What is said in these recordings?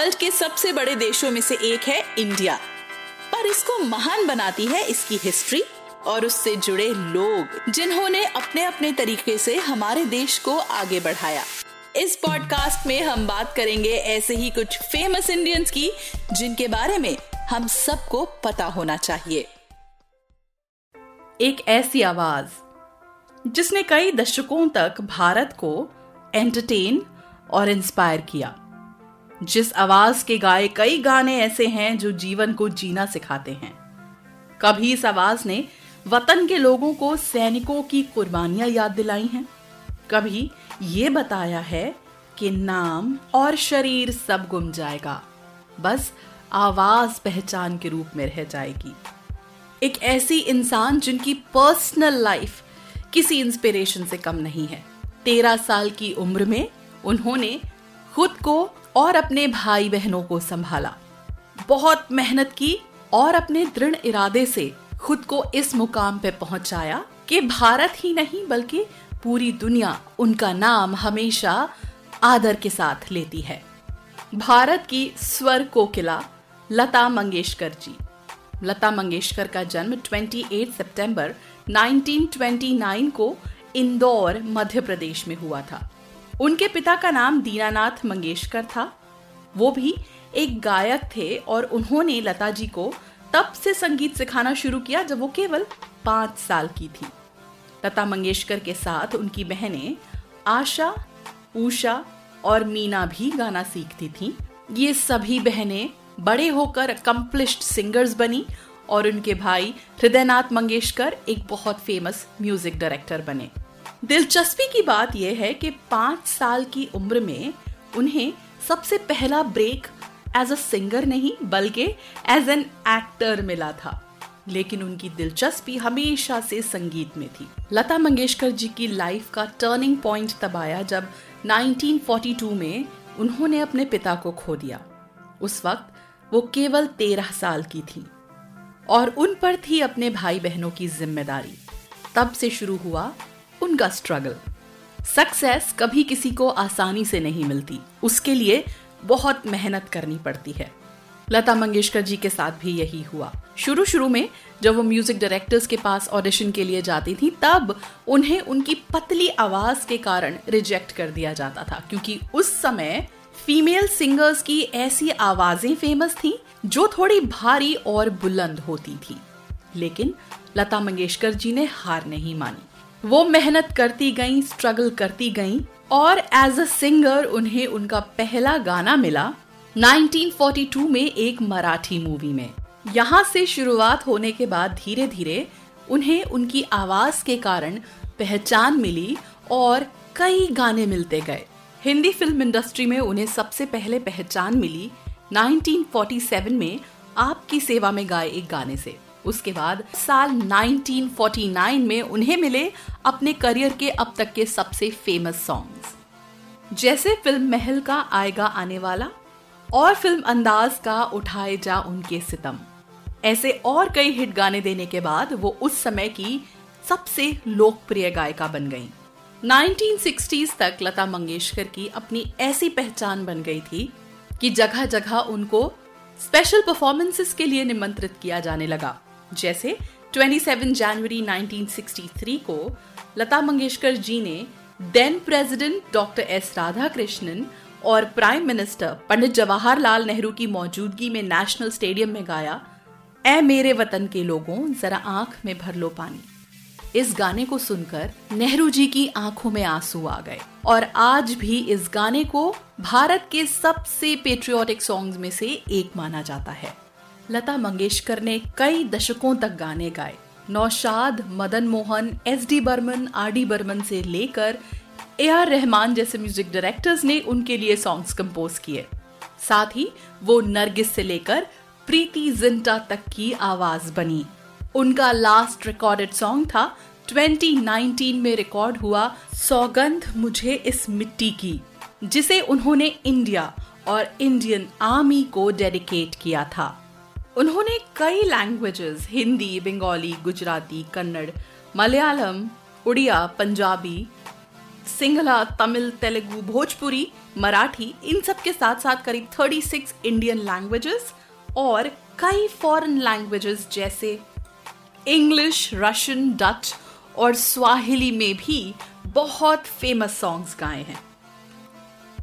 World के सबसे बड़े देशों में से एक है इंडिया। पर इसको महान बनाती है इसकी हिस्ट्री और उससे जुड़े लोग, जिन्होंने अपने अपने तरीके से हमारे देश को आगे बढ़ाया। इस पॉडकास्ट में हम बात करेंगे ऐसे ही कुछ फ़ेमस इंडियंस की, जिनके बारे में हम सबको पता होना चाहिए। एक ऐसी आवाज़, जिसने कई दशकों तक भारत को एंटरटेन और इंस्पायर किया। जिस आवाज़ के गाए कई गाने ऐसे हैं जो जीवन को जीना सिखाते हैं। कभी इस आवाज़ ने वतन के लोगों को सैनिकों की कुर्बानियाँ याद दिलाई हैं। कभी ये बताया है कि नाम और शरीर सब गुम जाएगा। बस आवाज़ पहचान के रूप में रह जाएगी। एक ऐसी इंसान जिनकी पर्सनल लाइफ किसी इंस्पिरेशन से कम नहीं है। तेरह साल की उम्र में उन्होंने खुद को और अपने भाई बहनों को संभाला। बहुत मेहनत की और अपने दृढ़ इरादे से खुद को इस मुकाम पे पहुँचाया कि भारत ही नहीं, बल्कि पूरी दुनिया उनका नाम हमेशा आदर के साथ लेती है। भारत की स्वर कोकिला लता मंगेशकर जी। लता मंगेशकर का जन्म 28 सितंबर 1929 को इंदौर, मध्य प्रदेश में हुआ था। उनके पिता का नाम दीनानाथ मंगेशकर था। वो भी एक गायक थे और उन्होंने लता जी को तब से संगीत सिखाना शुरू किया जब वो केवल पाँच साल की थी। लता मंगेशकर के साथ उनकी बहनें आशा, उषा और मीना भी गाना सीखती थीं। ये सभी बहनें बड़े होकर अकम्पलिश्ड सिंगर्स बनी और उनके भाई हृदयनाथ मंगेशकर एक बहुत फ़ेमस म्यूज़िक डायरेक्टर बने। दिलचस्पी की बात यह है कि पाँच साल की उम्र में उन्हें सबसे पहला ब्रेक एज अ सिंगर नहीं, बल्कि एज एन एक्टर मिला था। लेकिन उनकी दिलचस्पी हमेशा से संगीत में थी। लता मंगेशकर जी की लाइफ का टर्निंग पॉइंट तब आया जब 1942 में उन्होंने अपने पिता को खो दिया। उस वक्त वो केवल तेरह साल की थी और उन पर थी अपने भाई बहनों की ज़िम्मेदारी। तब से शुरू हुआ उनका स्ट्रगल सक्सेस कभी किसी को आसानी से नहीं मिलती। उसके लिए बहुत मेहनत करनी पड़ती है। लता मंगेशकर जी के साथ भी यही हुआ। शुरू शुरू में जब वो म्यूज़िक डायरेक्टर्स के पास ऑडिशन के लिए जाती थी, तब उन्हें उनकी पतली आवाज़ के कारण रिजेक्ट कर दिया जाता था, क्योंकि उस समय फीमेल सिंगर्स की ऐसी आवाज़ें फ़ेमस थी, जो थोड़ी भारी और बुलंद होती थी। लेकिन लता मंगेशकर जी ने हार नहीं मानी। वो मेहनत करती गई स्ट्रगल करती गई, और एज अ सिंगर उन्हें उनका पहला गाना मिला 1942 में एक मराठी मूवी में। यहाँ से शुरुआत होने के बाद धीरे धीरे उन्हें उनकी आवाज़ के कारण पहचान मिली और कई गाने मिलते गए। हिंदी फ़िल्म इंडस्ट्री में उन्हें सबसे पहले पहचान मिली 1947 में आपकी सेवा में गाए एक गाने से। उसके बाद साल 1949 में उन्हें मिले अपने करियर के अब तक के सबसे फ़ेमस सॉन्ग्स जैसे फ़िल्म महल का आएगा आने वाला और फ़िल्म अंदाज का उठाए जा उनके सितम। ऐसे और कई हिट गाने देने के बाद वो उस समय की सबसे लोकप्रिय गायिका बन गईं। 1960s तक लता मंगेशकर की अपनी ऐसी पहचान बन गई थी कि जगह जगह उनको स्पेशल परफॉर्मेंसेस के लिए निमंत्रित किया जाने लगा। जैसे 27 जनवरी 1963 को लता मंगेशकर जी ने then president doctor S Radhakrishnan और प्राइम मिनिस्टर पंडित जवाहरलाल नेहरू की मौजूदगी में नेशनल स्टेडियम में गाया ए मेरे वतन के लोगों, जरा आँख में भर लो पानी। इस गाने को सुनकर नेहरू जी की आँखों में आँसू आ गए और आज भी इस गाने को भारत के सबसे पेट्रियोटिक सॉन्ग्स में से एक माना जाता है। लता मंगेशकर ने कई दशकों तक गाने गाए। Naushad, Madan Mohan, S D Burman, R D Burman से लेकर ए आर रहमान जैसे म्यूज़िक डायरेक्टर्स ने उनके लिए सॉन्ग्स कंपोज किए। साथ ही वो नरगिस से लेकर प्रीति जिंटा तक की आवाज़ बनी। उनका लास्ट रिकॉर्डेड सॉन्ग था 2019 में रिकॉर्ड हुआ सौगंध मुझे इस मिट्टी की, जिसे उन्होंने इंडिया और इंडियन आर्मी को डेडिकेट किया था। उन्होंने कई लैंग्वेजेस हिंदी बंगाली गुजराती कन्नड़ मलयालम उड़िया पंजाबी सिंगला तमिल तेलुगु भोजपुरी मराठी इन सब के साथ साथ करीब 36 इंडियन लैंग्वेजेस और कई फॉरेन लैंग्वेजेस जैसे इंग्लिश रशियन डच और स्वाहिली में भी बहुत फ़ेमस सॉन्ग्स गाए हैं।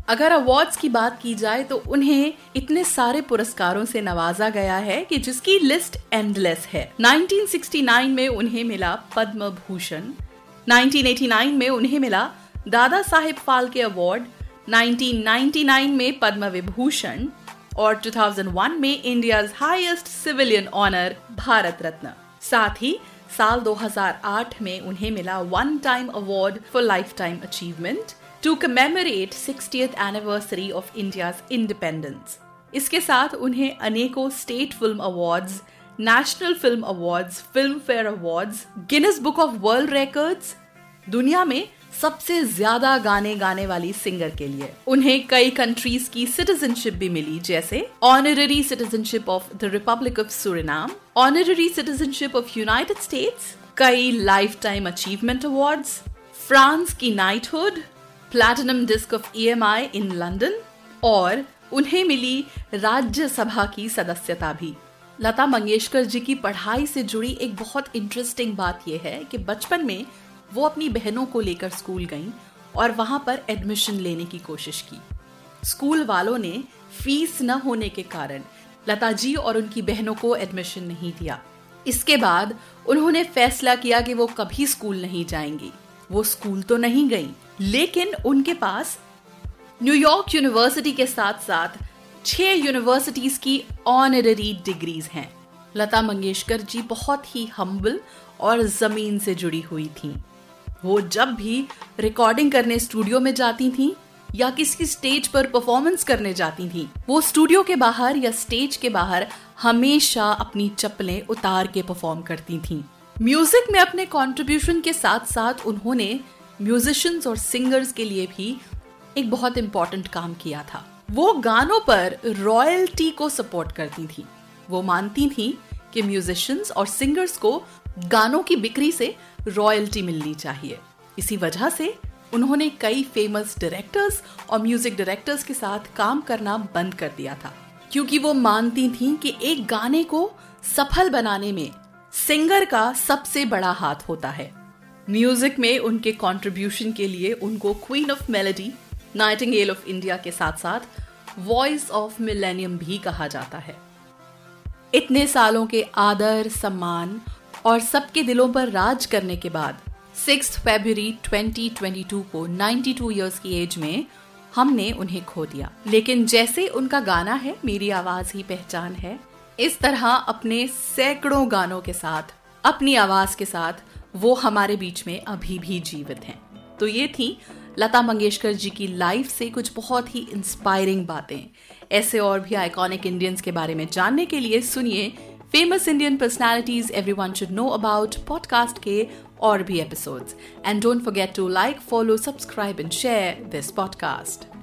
अगर अवार्ड्स की बात की जाए तो उन्हें इतने सारे पुरस्कारों से नवाजा गया है कि जिसकी लिस्ट एंडलेस है। 1969 में उन्हें मिला पद्म भूषण 1989 में उन्हें मिला दादा साहेब फाल्के अवार्ड 1999 में पद्म विभूषण और 2001 में India highest civilian honour Bharat Ratna. साथ ही साल 2008 में उन्हें मिला one time award for lifetime achievement to commemorate sixty anniversary of India independence इसके साथ उन्हें अनेकों state film awards national film awards filmfare awards Guinness book of world records दुनिया में सबसे ज़्यादा गाने गाने वाली सिंगर के लिए। उन्हें कई कंट्रीज़ की सिटीजनशिप भी मिली, जैसे honorary citizenship of the republic of Suriname honorary citizenship of United States कई lifetime achievement awards France की knighthood platinum disc of EMI in London और उन्हें मिली राज्यसभा की सदस्यता भी। लता मंगेशकर जी की पढ़ाई से जुड़ी एक बहुत इंटरेस्टिंग बात यह है कि बचपन में वो अपनी बहनों को लेकर स्कूल गईं और वहाँ पर एडमिशन लेने की कोशिश की। स्कूल वालों ने फ़ीस न होने के कारण लता जी और उनकी बहनों को एडमिशन नहीं दिया। इसके बाद उन्होंने फैसला किया कि वो कभी स्कूल नहीं जाएँगी। वो स्कूल तो नहीं गई लेकिन उनके पास न्यूयॉर्क यूनिवर्सिटी के साथ साथ छह यूनिवर्सिटीज की ऑनररी डिग्रीज हैं लता मंगेशकर जी बहुत ही हम्बल और ज़मीन से जुड़ी हुई थी वो जब भी रिकॉर्डिंग करने स्टूडियो में जाती थी या किसी स्टेज पर परफॉर्मेंस करने जाती थी, वो स्टूडियो के बाहर या स्टेज के बाहर हमेशा अपनी चप्पलें उतार के परफॉर्म करती थीं। म्यूज़िक में अपने कंट्रीब्यूशन के साथ साथ उन्होंने म्यूजिशियंस और सिंगर्स के लिए भी एक बहुत इंपॉर्टेंट काम किया था। वो गानों पर रॉयल्टी को सपोर्ट करती थी। वो मानती थी कि म्यूजिशियंस और सिंगर्स को गानों की बिक्री से रॉयल्टी मिलनी चाहिए। इसी वजह से उन्होंने कई फ़ेमस डायरेक्टर्स और म्यूज़िक डायरेक्टर्स के साथ काम करना बंद कर दिया था। क्योंकि वो मानती थी कि एक गाने को सफल बनाने में सिंगर का सबसे बड़ा हाथ होता है। म्यूज़िक में उनके कंट्रीब्यूशन के लिए उनको queen of melody nightingale of India के साथ साथ वॉइस ऑफ़ मिलेनियम भी कहा जाता है। इतने सालों के आदर, सम्मान और सबके दिलों पर राज करने के बाद सिक्स फेब्रवरी 2022 को 92 इयर्स की एज में हमने उन्हें खो दिया। लेकिन जैसे उनका गाना है, मेरी आवाज़ ही पहचान है, इस तरह अपने सैकड़ों गानों के साथ, अपनी आवाज़ के साथ वो हमारे बीच में अभी भी जीवित हैं। तो ये थी लता मंगेशकर जी की लाइफ से कुछ बहुत ही इंस्पायरिंग बातें। ऐसे और भी आइकॉनिक इंडियंस के बारे में जानने के लिए सुनिए famous Indian personalities everyone should know about podcast के और भी episodes and don't forget to like follow subscribe and share this podcast